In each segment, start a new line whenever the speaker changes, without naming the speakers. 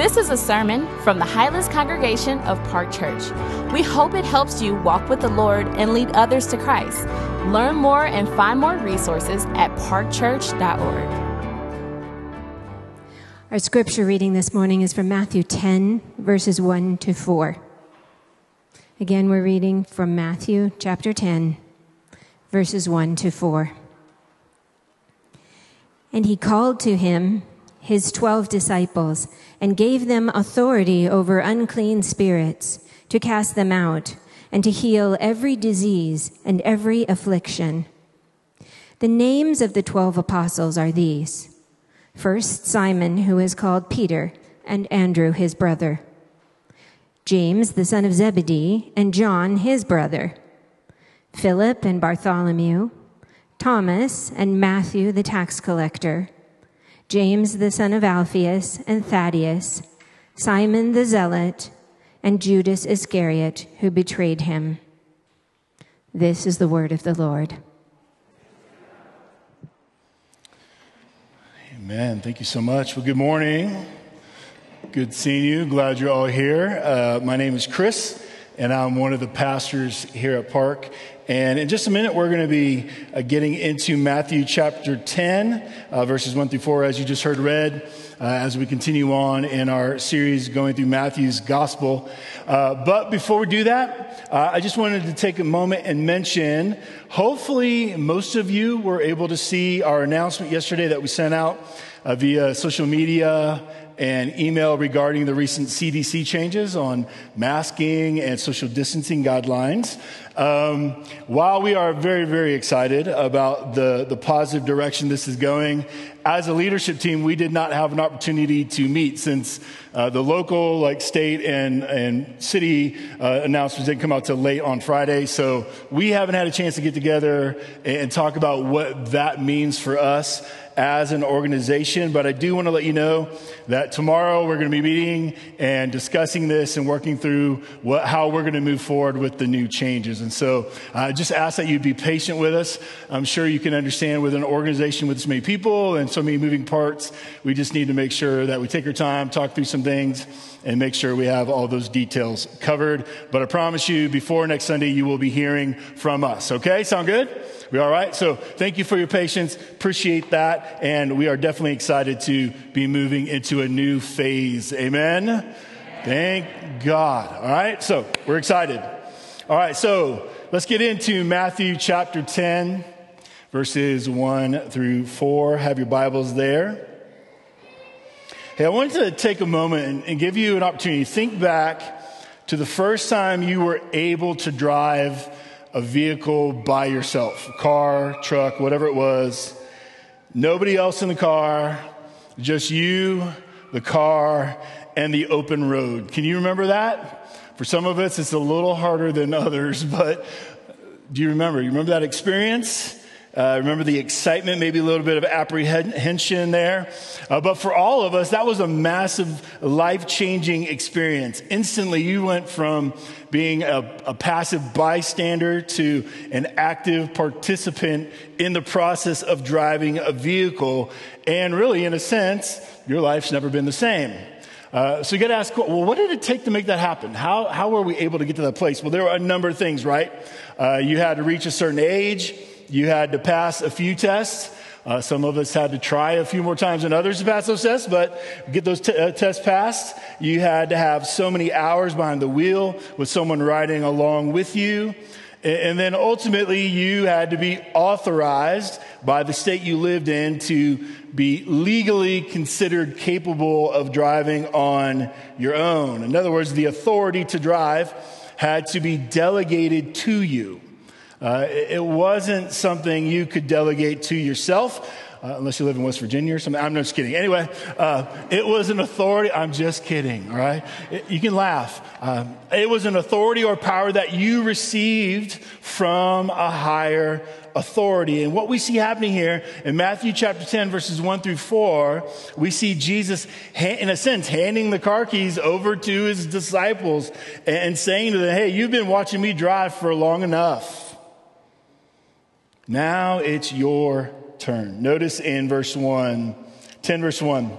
This is a sermon from the Highlands Congregation of Park Church. We hope it helps you walk with the Lord and lead others to Christ. Learn more and find more resources at parkchurch.org.
Our scripture reading this morning is from Matthew 10, verses 1 to 4. Again, we're reading from Matthew chapter 10, verses 1 to 4. And he called to him his twelve disciples and gave them authority over unclean spirits to cast them out and to heal every disease and every affliction. The names of the twelve apostles are these First, Simon, who is called Peter, and Andrew, his brother. James, the son of Zebedee, and John, his brother. Philip and Bartholomew. Thomas and Matthew, the tax collector. James, the son of Alphaeus, and Thaddeus. Simon the zealot, and Judas Iscariot, who betrayed him. This is the word of the Lord.
Amen. Thank you so much. Well, good morning. Good seeing you. Glad you're all here. Uh, my name is Chris, and I'm one of the pastors here at Park. And in just a minute, we're going to be uh, getting into Matthew chapter 10, uh, verses 1 through 4, as you just heard read, uh, as we continue on in our series going through Matthew's gospel. Uh, but before we do that, uh, I just wanted to take a moment and mention hopefully, most of you were able to see our announcement yesterday that we sent out uh, via social media and email regarding the recent CDC changes on masking and social distancing guidelines. Um, while we are very, very excited about the, the positive direction this is going, as a leadership team, we did not have an opportunity to meet since uh, the local, like state and, and city uh, announcements didn't come out till late on Friday. So we haven't had a chance to get together and talk about what that means for us as an organization. But I do want to let you know that tomorrow we're going to be meeting and discussing this and working through what, how we're going to move forward with the new changes. And so I uh, just ask that you'd be patient with us. I'm sure you can understand with an organization with so many people and so many moving parts, we just need to make sure that we take our time, talk through some things, and make sure we have all those details covered. But I promise you, before next Sunday, you will be hearing from us. Okay? Sound good? We all right? So thank you for your patience. Appreciate that. And we are definitely excited to be moving into a new phase. Amen. Thank God. All right. So we're excited. All right. So let's get into Matthew chapter 10, verses 1 through 4. Have your Bibles there. Hey, I wanted to take a moment and, give you an opportunity. Think back to the first time you were able to drive a vehicle by yourself, car, truck, whatever it was. Nobody else in the car, just you, the car, and the open road. Can you remember that? For some of us, it's a little harder than others, but do you remember? You remember that experience? Uh, remember the excitement, maybe a little bit of apprehension there. Uh, but for all of us, that was a massive, life changing experience. Instantly, you went from being a, a, passive bystander to an active participant in the process of driving a vehicle. And really, in a sense, your life's never been the same. Uh, so you got to ask, well, what did it take to make that happen? How, how were we able to get to that place? Well, there were a number of things, right? Uh, you had to reach a certain age. You had to pass a few tests. Uh, some of us had to try a few more times than others to pass those tests, but get those t- uh, tests passed. You had to have so many hours behind the wheel with someone riding along with you. And then ultimately, you had to be authorized by the state you lived in to be legally considered capable of driving on your own. In other words, the authority to drive had to be delegated to you. Uh, it wasn't something you could delegate to yourself. Uh, unless you live in West Virginia or something. I'm just kidding. Anyway, uh, it was an authority. I'm just kidding, all right? It, you can laugh. Um, it was an authority or power that you received from a higher authority. And what we see happening here in Matthew chapter 10, verses 1 through 4, we see Jesus, in a sense, handing the car keys over to his disciples and saying to them, Hey, you've been watching me drive for long enough. Now it's your turn. Notice in verse 1, 10 verse 1.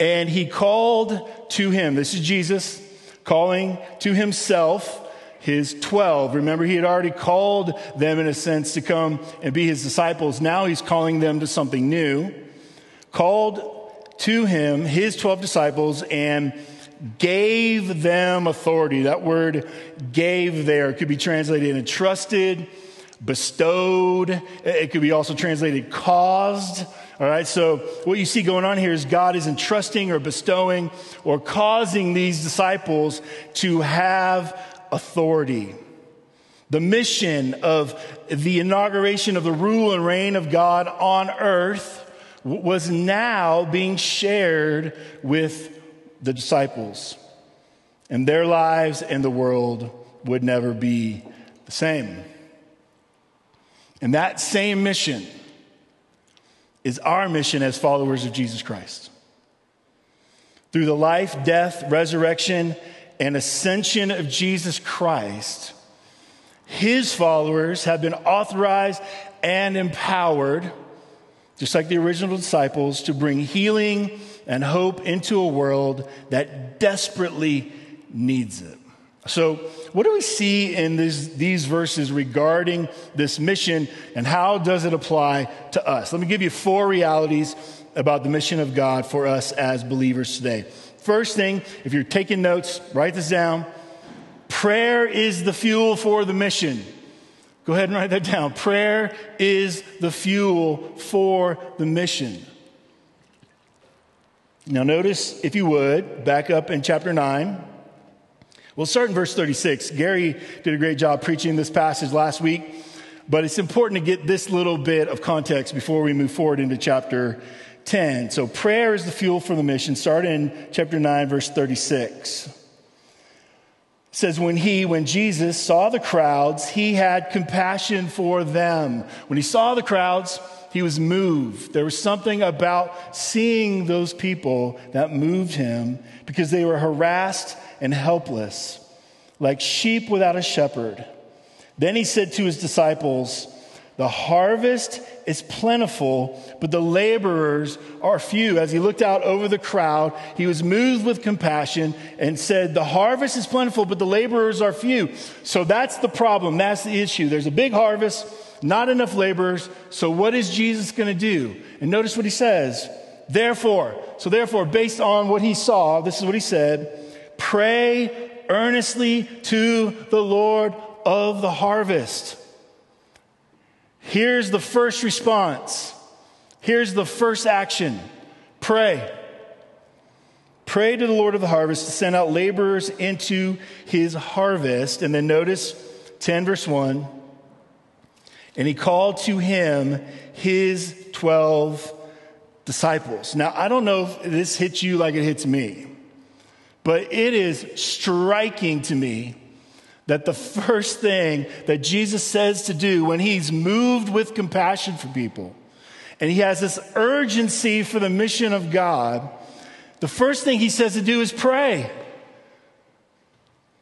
And he called to him, this is Jesus calling to himself his 12. Remember, he had already called them, in a sense, to come and be his disciples. Now he's calling them to something new. Called to him his 12 disciples and gave them authority. That word gave there could be translated entrusted, bestowed. It could be also translated caused. All right, so what you see going on here is God is entrusting or bestowing or causing these disciples to have authority. The mission of the inauguration of the rule and reign of God on earth was now being shared with the disciples. And their lives and the world would never be the same. And that same mission is our mission as followers of Jesus Christ. Through the life, death, resurrection, and ascension of Jesus Christ, his followers have been authorized and empowered, just like the original disciples, to bring healing and hope into a world that desperately needs it. So, what do we see in this, these verses regarding this mission and how does it apply to us? Let me give you four realities about the mission of God for us as believers today. First thing, if you're taking notes, write this down. Prayer is the fuel for the mission. Go ahead and write that down. Prayer is the fuel for the mission. Now, notice, if you would, back up in chapter 9. We'll start in verse 36. Gary did a great job preaching this passage last week, but it's important to get this little bit of context before we move forward into chapter 10. So prayer is the fuel for the mission. Start in chapter 9, verse 36. It says, when he, when Jesus saw the crowds, he had compassion for them. When he saw the crowds, he was moved. There was something about seeing those people that moved him because they were harassed and helpless, like sheep without a shepherd. Then he said to his disciples, the harvest is plentiful, but the laborers are few. As he looked out over the crowd, he was moved with compassion and said, The harvest is plentiful, but the laborers are few. So that's the problem. That's the issue. There's a big harvest, not enough laborers. So what is Jesus going to do? And notice what he says. Therefore, so therefore, based on what he saw, this is what he said pray earnestly to the Lord of the harvest Here's the first response. Here's the first action pray. Pray to the Lord of the harvest to send out laborers into his harvest. And then notice 10 verse 1. And he called to him his 12 disciples. Now, I don't know if this hits you like it hits me, but it is striking to me that the first thing that Jesus says to do when he's moved with compassion for people and he has this urgency for the mission of God, the first thing he says to do is pray.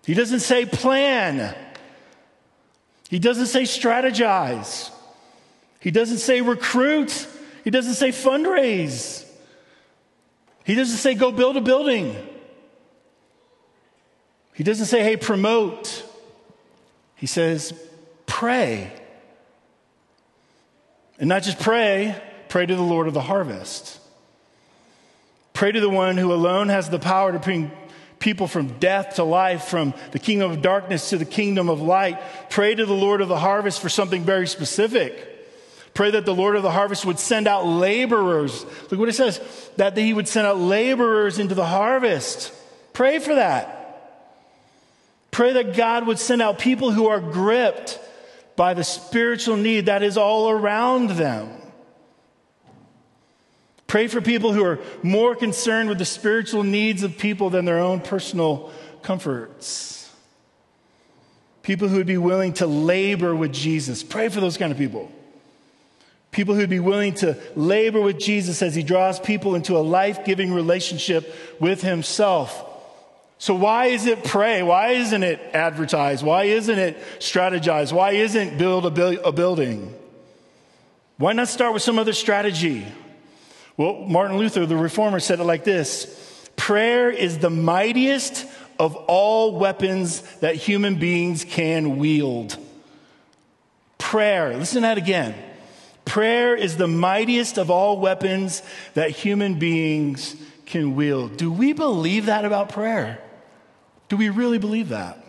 He doesn't say plan. He doesn't say strategize. He doesn't say recruit. He doesn't say fundraise. He doesn't say go build a building. He doesn't say, hey, promote. He says, pray. And not just pray, pray to the Lord of the harvest. Pray to the one who alone has the power to bring people from death to life, from the kingdom of darkness to the kingdom of light. Pray to the Lord of the harvest for something very specific. Pray that the Lord of the harvest would send out laborers. Look what it says that he would send out laborers into the harvest. Pray for that. Pray that God would send out people who are gripped by the spiritual need that is all around them. Pray for people who are more concerned with the spiritual needs of people than their own personal comforts. People who would be willing to labor with Jesus. Pray for those kind of people. People who'd be willing to labor with Jesus as he draws people into a life giving relationship with himself. So why is it pray? Why isn't it advertise? Why isn't it strategize? Why isn't build a, bu- a building? Why not start with some other strategy? Well, Martin Luther, the reformer, said it like this Prayer is the mightiest of all weapons that human beings can wield. Prayer, listen to that again. Prayer is the mightiest of all weapons that human beings can wield. Do we believe that about prayer? Do we really believe that?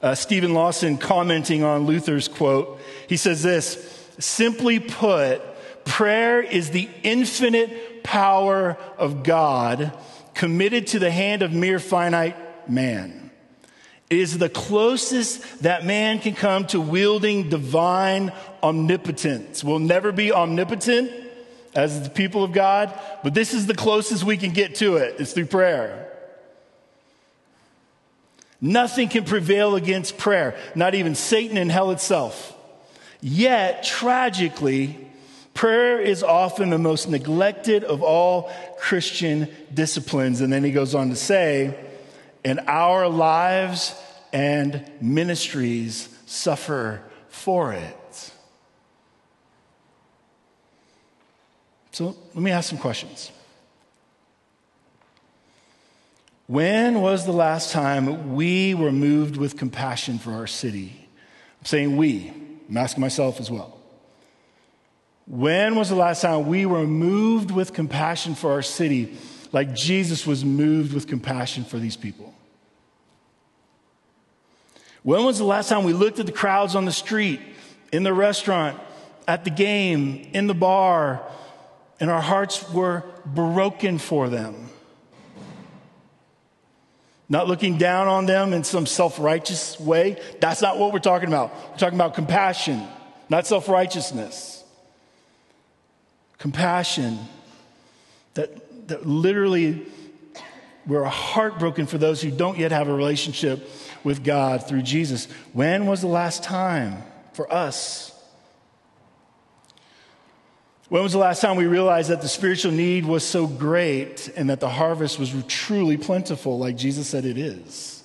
Uh, Steven Lawson, commenting on Luther's quote, he says this simply put, prayer is the infinite power of God committed to the hand of mere finite man. It is the closest that man can come to wielding divine omnipotence. We'll never be omnipotent as the people of God, but this is the closest we can get to it. It's through prayer. Nothing can prevail against prayer, not even Satan and hell itself. Yet, tragically, prayer is often the most neglected of all Christian disciplines. And then he goes on to say, and our lives and ministries suffer for it. So let me ask some questions. When was the last time we were moved with compassion for our city? I'm saying we, I'm asking myself as well. When was the last time we were moved with compassion for our city like Jesus was moved with compassion for these people? When was the last time we looked at the crowds on the street, in the restaurant, at the game, in the bar, and our hearts were broken for them? Not looking down on them in some self righteous way. That's not what we're talking about. We're talking about compassion, not self righteousness. Compassion that, that literally we're heartbroken for those who don't yet have a relationship with God through Jesus. When was the last time for us when was the last time we realized that the spiritual need was so great and that the harvest was truly plentiful, like Jesus said it is?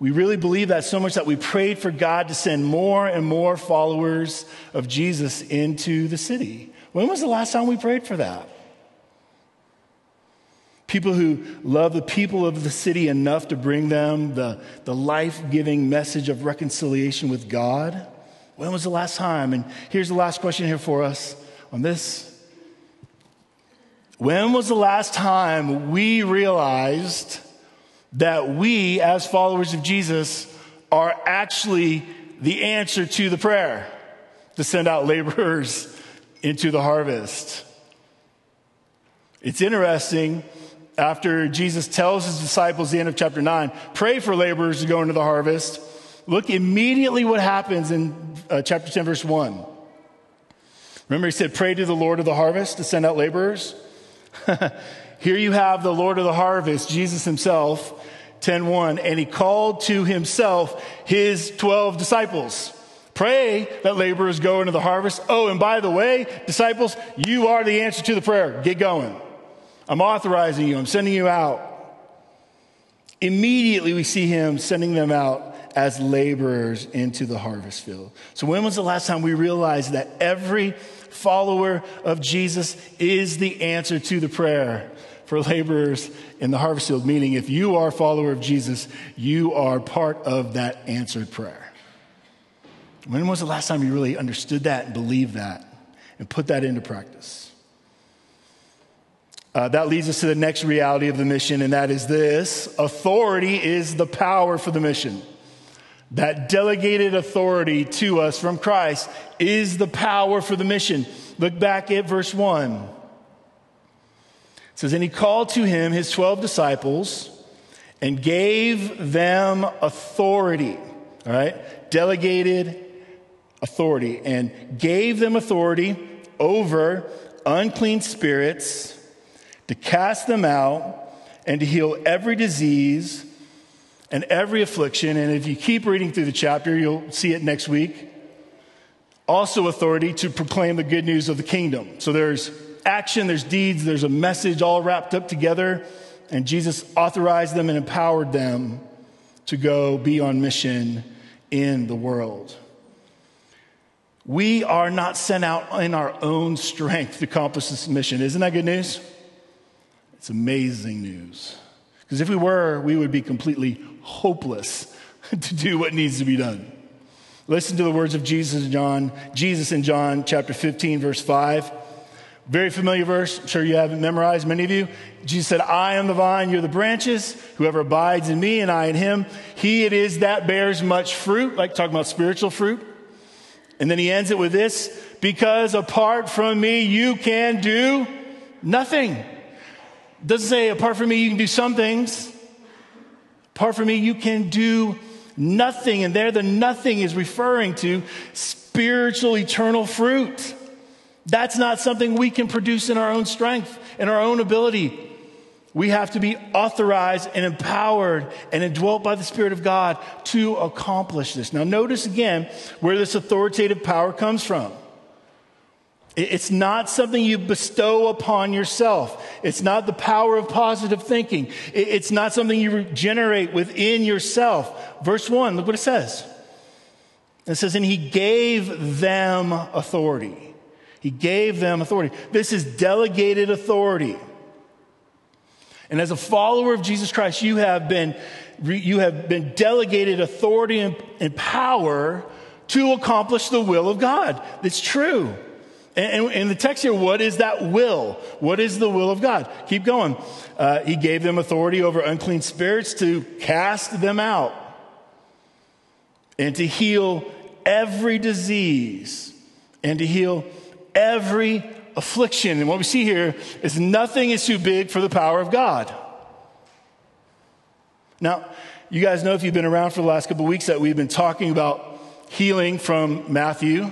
We really believe that so much that we prayed for God to send more and more followers of Jesus into the city. When was the last time we prayed for that? People who love the people of the city enough to bring them the, the life giving message of reconciliation with God. When was the last time? And here's the last question here for us on this. When was the last time we realized that we, as followers of Jesus, are actually the answer to the prayer to send out laborers into the harvest? It's interesting after Jesus tells his disciples, the end of chapter 9, pray for laborers to go into the harvest. Look immediately what happens in uh, chapter 10, verse 1. Remember, he said, Pray to the Lord of the harvest to send out laborers. Here you have the Lord of the harvest, Jesus himself, 10:1, and he called to himself his 12 disciples. Pray that laborers go into the harvest. Oh, and by the way, disciples, you are the answer to the prayer. Get going. I'm authorizing you. I'm sending you out. Immediately we see him sending them out as laborers into the harvest field. So, when was the last time we realized that every follower of Jesus is the answer to the prayer for laborers in the harvest field? Meaning, if you are a follower of Jesus, you are part of that answered prayer. When was the last time you really understood that and believed that and put that into practice? Uh, that leads us to the next reality of the mission, and that is this authority is the power for the mission. That delegated authority to us from Christ is the power for the mission. Look back at verse 1. It says, And he called to him his 12 disciples and gave them authority. All right? Delegated authority. And gave them authority over unclean spirits to cast them out and to heal every disease and every affliction. And if you keep reading through the chapter, you'll see it next week. Also, authority to proclaim the good news of the kingdom. So there's action, there's deeds, there's a message all wrapped up together. And Jesus authorized them and empowered them to go be on mission in the world. We are not sent out in our own strength to accomplish this mission. Isn't that good news? It's amazing news. Because if we were, we would be completely hopeless to do what needs to be done. Listen to the words of Jesus in John, Jesus in John chapter 15, verse 5. Very familiar verse. I'm sure you haven't memorized, many of you. Jesus said, I am the vine, you're the branches. Whoever abides in me and I in him, he it is that bears much fruit, like talking about spiritual fruit. And then he ends it with this because apart from me, you can do nothing. Doesn't say apart from me, you can do some things. Apart from me, you can do nothing. And there, the nothing is referring to spiritual, eternal fruit. That's not something we can produce in our own strength, in our own ability. We have to be authorized and empowered and indwelt by the Spirit of God to accomplish this. Now, notice again where this authoritative power comes from. It's not something you bestow upon yourself. It's not the power of positive thinking. It's not something you generate within yourself. Verse 1, look what it says. It says, And he gave them authority. He gave them authority. This is delegated authority. And as a follower of Jesus Christ, you have been, you have been delegated authority and, power to accomplish the will of God. It's true. And in the text here, what is that will? What is the will of God? Keep going. Uh, he gave them authority over unclean spirits to cast them out and to heal every disease and to heal every affliction. And what we see here is nothing is too big for the power of God. Now, you guys know if you've been around for the last couple weeks that we've been talking about healing from Matthew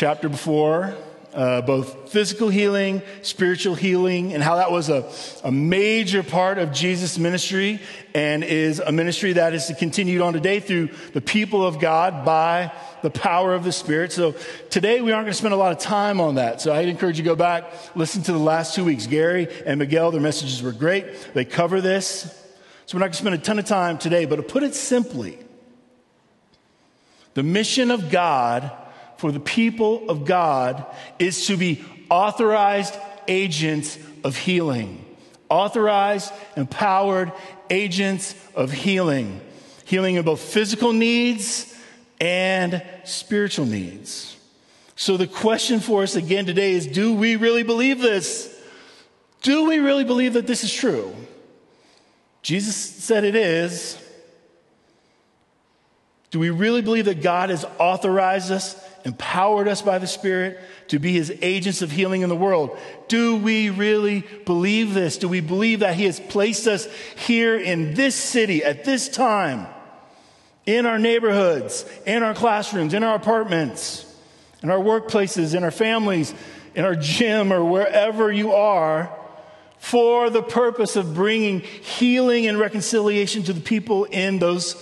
chapter before uh, both physical healing, spiritual healing, and how that was a, a major part of Jesus' ministry and is a ministry that is continued on today through the people of God by the power of the Spirit. So today we aren't going to spend a lot of time on that. So I'd encourage you to go back, listen to the last two weeks. Gary and Miguel, their messages were great. They cover this. So we're not going to spend a ton of time today, but to put it simply, the mission of God for the people of God is to be authorized agents of healing. Authorized, empowered agents of healing. Healing of both physical needs and spiritual needs. So the question for us again today is do we really believe this? Do we really believe that this is true? Jesus said it is. Do we really believe that God has authorized us empowered us by the Spirit to be his agents of healing in the world. Do we really believe this? Do we believe that he has placed us here in this city at this time, in our neighborhoods, in our classrooms, in our apartments, in our workplaces, in our families, in our gym, or wherever you are? For the purpose of bringing healing and reconciliation to the people in those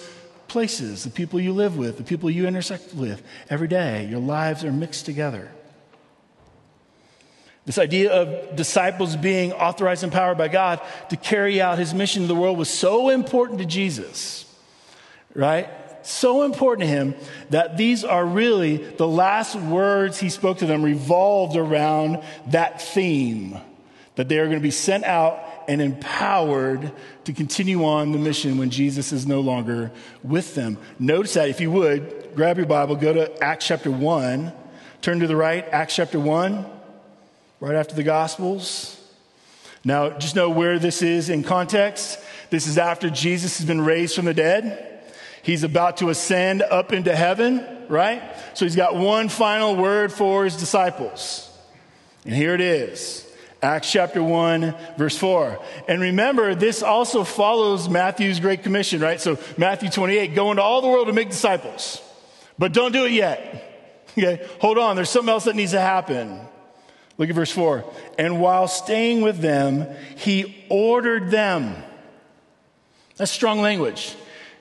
places, the people you live with, the people you intersect with every day. Your lives are mixed together. This idea of disciples being authorized and empowered by God to carry out his mission to the world was so important to Jesus, right? So important to him that these are really the last words he spoke to them revolved around that theme that they are going to be sent out and empowered to continue on the mission when Jesus is no longer with them. Notice that if you would, grab your Bible, go to Acts chapter 1, turn to the right, Acts chapter 1, right after the Gospels. Now, just know where this is in context. This is after Jesus has been raised from the dead. He's about to ascend up into heaven, right? So he's got one final word for his disciples. And here it is. Acts chapter 1, verse 4. And remember, this also follows Matthew's Great Commission, right? So, Matthew 28, go into all the world to make disciples. But don't do it yet. Okay, hold on, there's something else that needs to happen. Look at verse 4. And while staying with them, he ordered them. That's strong language.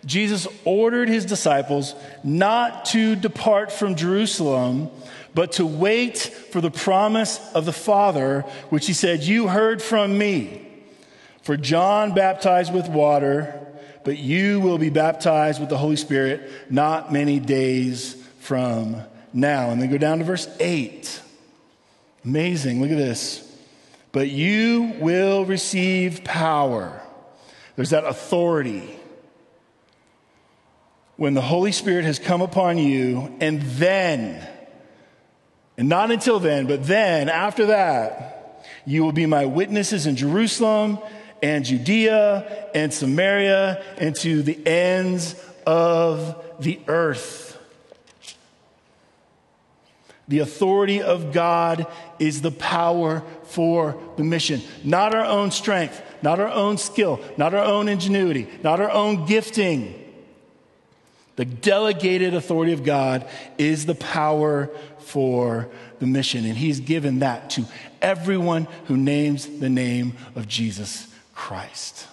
Jesus ordered his disciples not to depart from Jerusalem but to wait for the promise of the Father, which he said, You heard from me. For John baptized with water, but you will be baptized with the Holy Spirit not many days from now. And then go down to verse 8. Amazing. Look at this. But you will receive power. There's that authority. When the Holy Spirit has come upon you, and then, and not until then, but then, after that, you will be my witnesses in Jerusalem and Judea and Samaria and to the ends of the earth. The authority of God is the power for the mission. Not our own strength, not our own skill, not our own ingenuity, not our own gifting. The delegated authority of God is the power for the mission. And He's given that to everyone who names the name of Jesus Christ.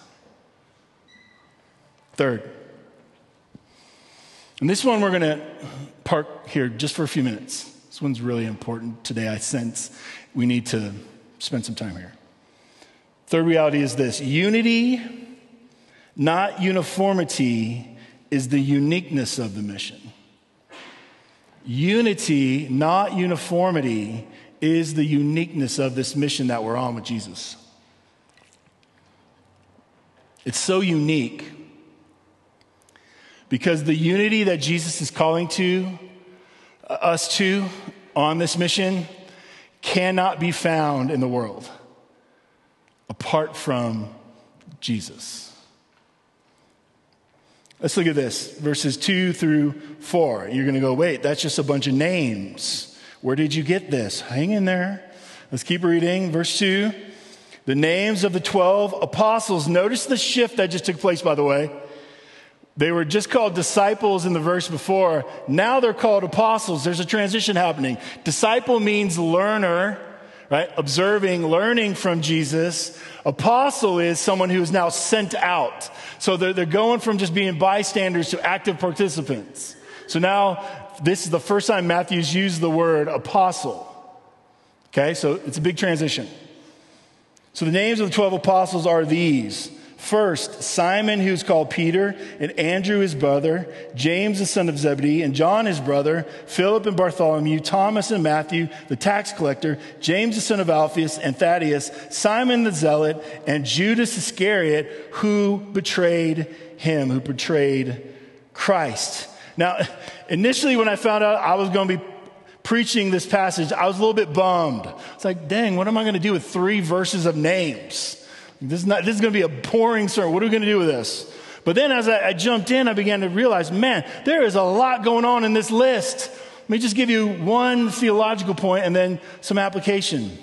Third, and this one we're going to park here just for a few minutes. This one's really important today. I sense we need to spend some time here. Third reality is this unity, not uniformity, is the uniqueness of the mission. Unity, not uniformity, is the uniqueness of this mission that we're on with Jesus. It's so unique because the unity that Jesus is calling to uh, us to on this mission cannot be found in the world apart from Jesus. Let's look at this verses 2 through 4. You're going to go, wait, that's just a bunch of names. Where did you get this? Hang in there. Let's keep reading. Verse 2 the names of the 12 apostles. Notice the shift that just took place, by the way. They were just called disciples in the verse before. Now they're called apostles. There's a transition happening. Disciple means learner, right? Observing, learning from Jesus. Apostle is someone who is now sent out. So they're, they're going from just being bystanders to active participants. So now this is the first time Matthew's used the word apostle. Okay, so it's a big transition. So the names of the 12 apostles are these First, Simon, who's called Peter, and Andrew, his brother, James, the son of Zebedee, and John, his brother, Philip and Bartholomew, Thomas and Matthew, the tax collector, James, the son of Alphaeus, and Thaddeus, Simon the zealot, and Judas Iscariot, who betrayed him, who betrayed Christ. Now, initially, when I found out I was going to be preaching this passage, I was a little bit bummed. It's like, dang, what am I going to do with three verses of names? This is, not, this is going to be a boring sermon. What are we going to do with this? But then as I, I jumped in, I began to realize, man, there is a lot going on in this list. Let me just give you one theological point and then some application.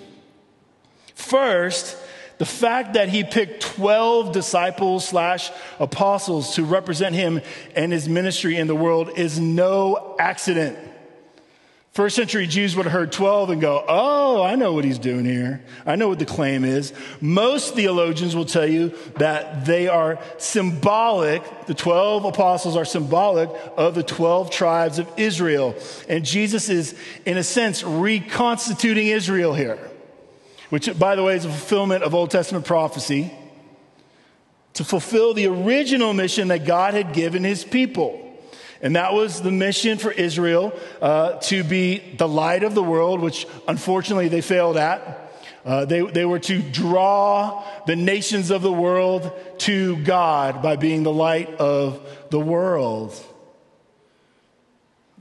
First, the fact that he picked 12 disciples slash apostles to represent him and his ministry in the world is no accident. First century Jews would have heard 12 and go, Oh, I know what he's doing here. I know what the claim is. Most theologians will tell you that they are symbolic. The 12 apostles are symbolic of the 12 tribes of Israel. And Jesus is, in a sense, reconstituting Israel here, which, by the way, is a fulfillment of Old Testament prophecy to fulfill the original mission that God had given his people. And that was the mission for Israel uh, to be the light of the world, which unfortunately they failed at. Uh, they, they were to draw the nations of the world to God by being the light of the world.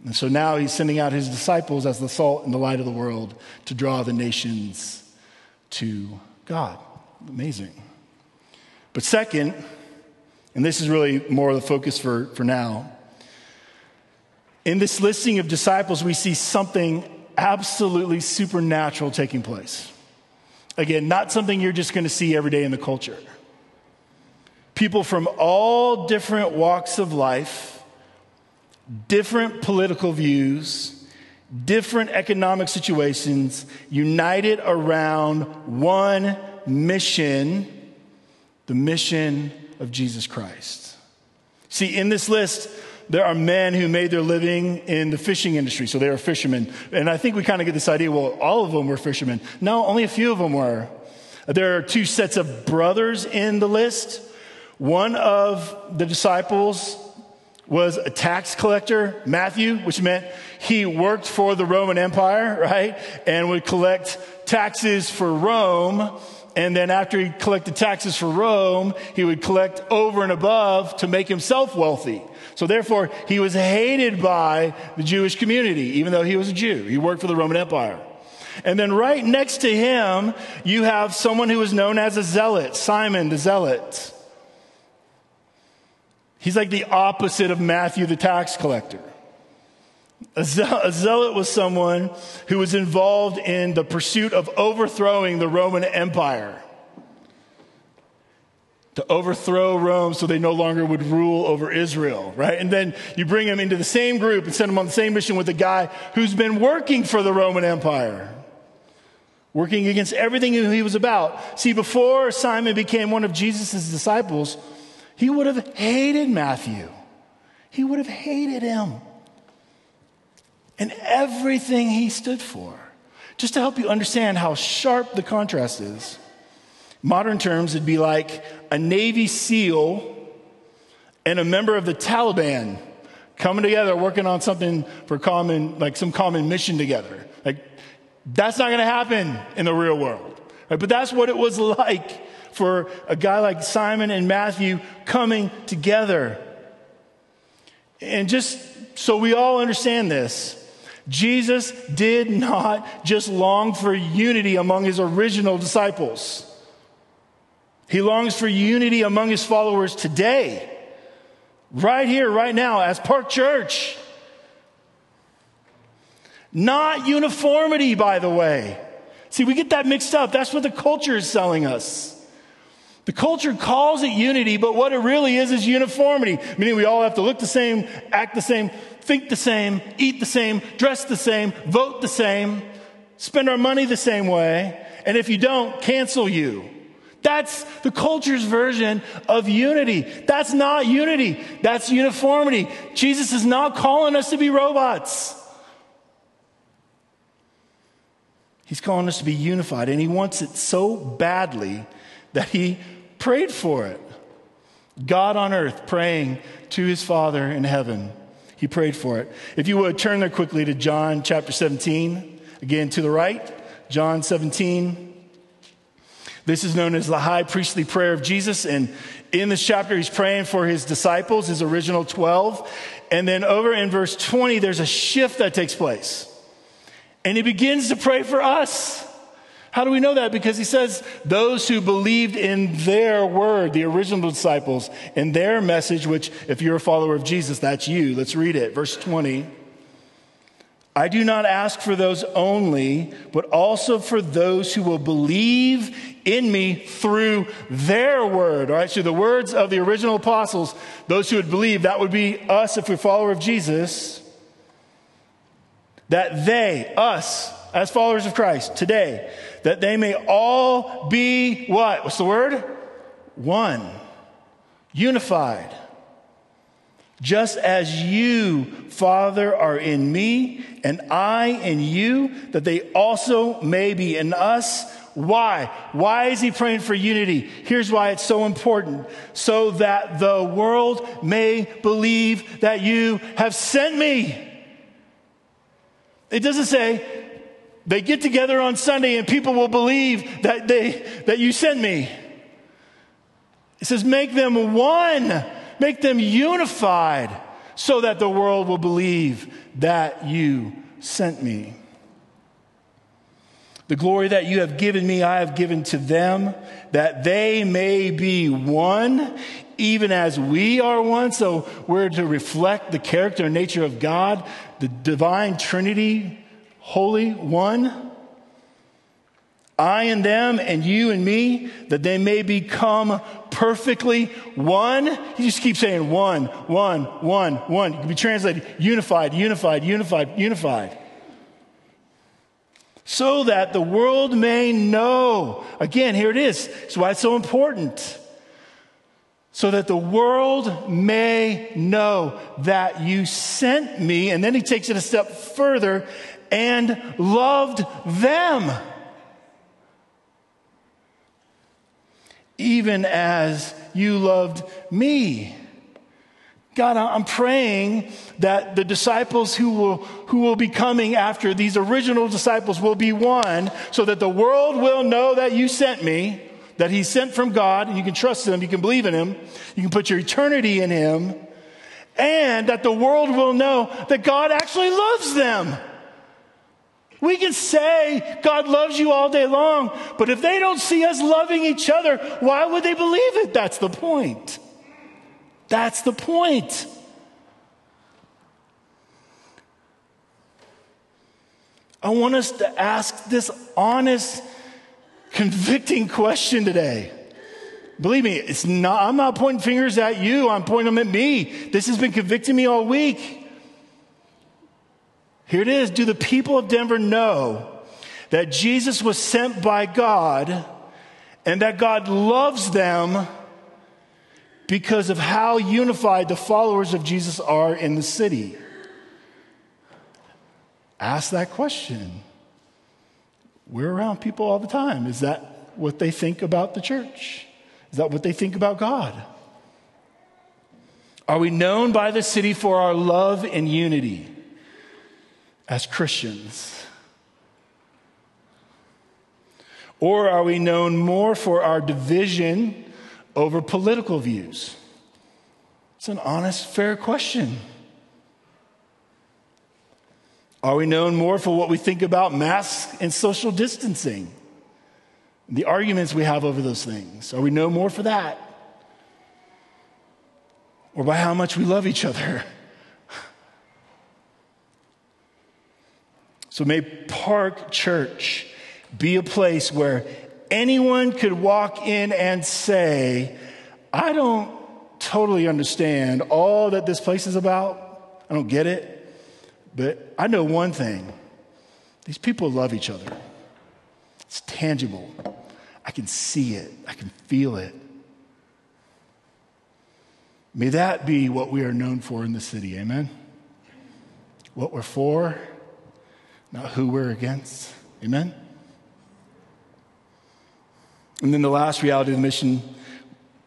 And so now he's sending out his disciples as the salt and the light of the world to draw the nations to God. Amazing. But second, and this is really more of the focus for, for now, in this listing of disciples, we see something absolutely supernatural taking place. Again, not something you're just going to see every day in the culture. People from all different walks of life, different political views, different economic situations, united around one mission the mission of Jesus Christ. See, in this list, there are men who made their living in the fishing industry, so they were fishermen. And I think we kind of get this idea well, all of them were fishermen. No, only a few of them were. There are two sets of brothers in the list. One of the disciples was a tax collector, Matthew, which meant he worked for the Roman Empire, right? And would collect taxes for Rome. And then after he collected taxes for Rome, he would collect over and above to make himself wealthy. So therefore, he was hated by the Jewish community, even though he was a Jew. He worked for the Roman Empire. And then right next to him, you have someone who was known as a zealot, Simon the zealot. He's like the opposite of Matthew the tax collector. A, zealot was someone who was involved in the pursuit of overthrowing the Roman Empire. To overthrow Rome so they no longer would rule over Israel, right? And then you bring him into the same group and send him on the same mission with a guy who's been working for the Roman Empire, working against everything he was about. See, before Simon became one of Jesus' disciples, he would have hated Matthew. He would have hated him and everything he stood for. Just to help you understand how sharp the contrast is. Modern terms, it'd be like a Navy SEAL and a member of the Taliban coming together, working on something for common, like some common mission together. Like, that's not going to happen in the real world. Right? But that's what it was like for a guy like Simon and Matthew coming together. And just so we all understand this, Jesus did not just long for unity among his original disciples. He longs for unity among his followers today, right here, right now, as Park Church. Not uniformity, by the way. See, we get that mixed up. That's what the culture is selling us. The culture calls it unity, but what it really is is uniformity, meaning we all have to look the same, act the same, think the same, eat the same, dress the same, vote the same, spend our money the same way, and if you don't, cancel you. That's the culture's version of unity. That's not unity. That's uniformity. Jesus is not calling us to be robots. He's calling us to be unified, and he wants it so badly that he prayed for it. God on earth praying to his Father in heaven. He prayed for it. If you would turn there quickly to John chapter 17, again to the right, John 17. This is known as the high priestly prayer of Jesus. And in this chapter, he's praying for his disciples, his original 12. And then over in verse 20, there's a shift that takes place. And he begins to pray for us. How do we know that? Because he says, those who believed in their word, the original disciples, in their message, which, if you're a follower of Jesus, that's you. Let's read it. Verse 20. I do not ask for those only, but also for those who will believe in me through their word. All right, so the words of the original apostles, those who would believe, that would be us if we're follower of Jesus, that they, us, as followers of Christ today, that they may all be what? What's the word? One. Unified. Just as you, Father, are in me and I in you, that they also may be in us. Why? Why is he praying for unity? Here's why it's so important. So that the world may believe that you have sent me. It doesn't say, they get together on Sunday and people will believe that, they, that you sent me. It says, make them one, make them unified, so that the world will believe that you sent me. The glory that you have given me, I have given to them, that they may be one, even as we are one. So we're to reflect the character and nature of God, the divine Trinity, Holy One. I and them and you and me, that they may become perfectly one. He just keeps saying one, one, one, one. It can be translated unified, unified, unified, unified. So that the world may know. Again, here it is. That's why it's so important. So that the world may know that you sent me. And then he takes it a step further and loved them. Even as you loved me. God, I'm praying that the disciples who will, who will be coming after these original disciples will be one so that the world will know that you sent me, that he sent from God, and you can trust him, you can believe in him, you can put your eternity in him, and that the world will know that God actually loves them. We can say God loves you all day long, but if they don't see us loving each other, why would they believe it? That's the point. That's the point. I want us to ask this honest, convicting question today. Believe me, it's not, I'm not pointing fingers at you, I'm pointing them at me. This has been convicting me all week. Here it is. Do the people of Denver know that Jesus was sent by God and that God loves them because of how unified the followers of Jesus are in the city? Ask that question. We're around people all the time. Is that what they think about the church? Is that what they think about God? Are we known by the city for our love and unity as Christians? Or are we known more for our division over political views? It's an honest, fair question. Are we known more for what we think about masks and social distancing? The arguments we have over those things. Are we known more for that? Or by how much we love each other? So may Park Church be a place where anyone could walk in and say, I don't totally understand all that this place is about. I don't get it. But I know one thing these people love each other, it's tangible. I can see it, I can feel it. May that be what we are known for in the city. Amen. What we're for, not who we're against. Amen. And then the last reality of the mission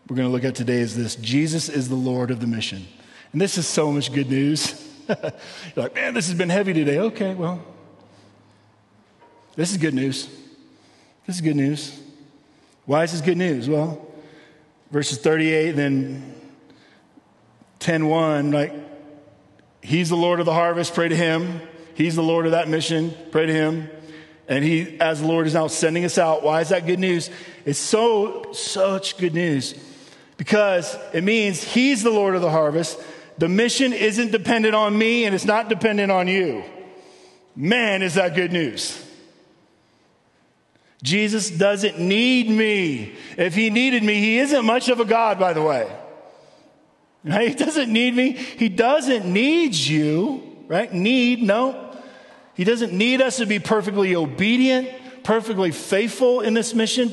we're going to look at today is this Jesus is the Lord of the mission. And this is so much good news. You're like, man, this has been heavy today. Okay, well, this is good news. This is good news. Why is this good news? Well, verses 38, then 10 1, like, He's the Lord of the harvest, pray to Him. He's the Lord of that mission, pray to Him. And he, as the Lord is now sending us out. Why is that good news? It's so, such good news because it means he's the Lord of the harvest. The mission isn't dependent on me and it's not dependent on you. Man, is that good news. Jesus doesn't need me. If he needed me, he isn't much of a God, by the way. He doesn't need me. He doesn't need you, right? Need, no. He doesn't need us to be perfectly obedient, perfectly faithful in this mission,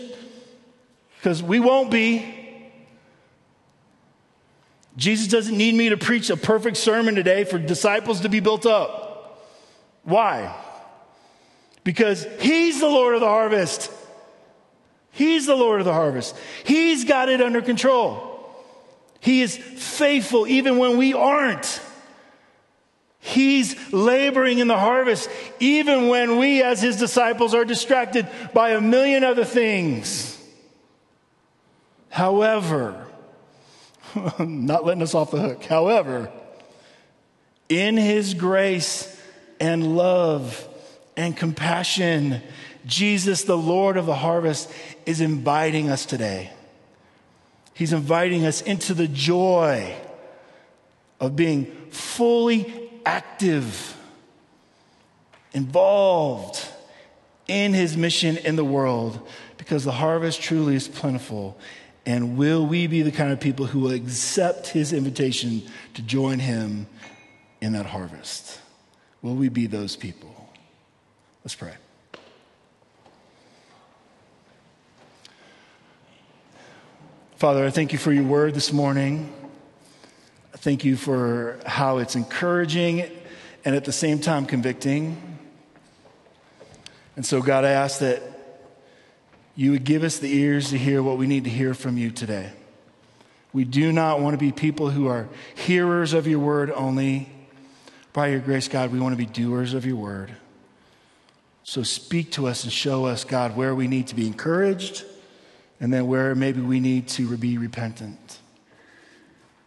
because we won't be. Jesus doesn't need me to preach a perfect sermon today for disciples to be built up. Why? Because He's the Lord of the harvest. He's the Lord of the harvest. He's got it under control. He is faithful even when we aren't. He's laboring in the harvest, even when we, as his disciples, are distracted by a million other things. However, not letting us off the hook, however, in his grace and love and compassion, Jesus, the Lord of the harvest, is inviting us today. He's inviting us into the joy of being fully active, involved in his mission in the world because the harvest truly is plentiful. And will we be the kind of people who will accept his invitation to join him in that harvest? Will we be those people? Let's pray. Father, I thank you for your word this morning. Thank you for how it's encouraging and at the same time convicting. And so, God, I ask that you would give us the ears to hear what we need to hear from you today. We do not want to be people who are hearers of your word only. By your grace, God, we want to be doers of your word. So speak to us and show us, God, where we need to be encouraged and then where maybe we need to be repentant.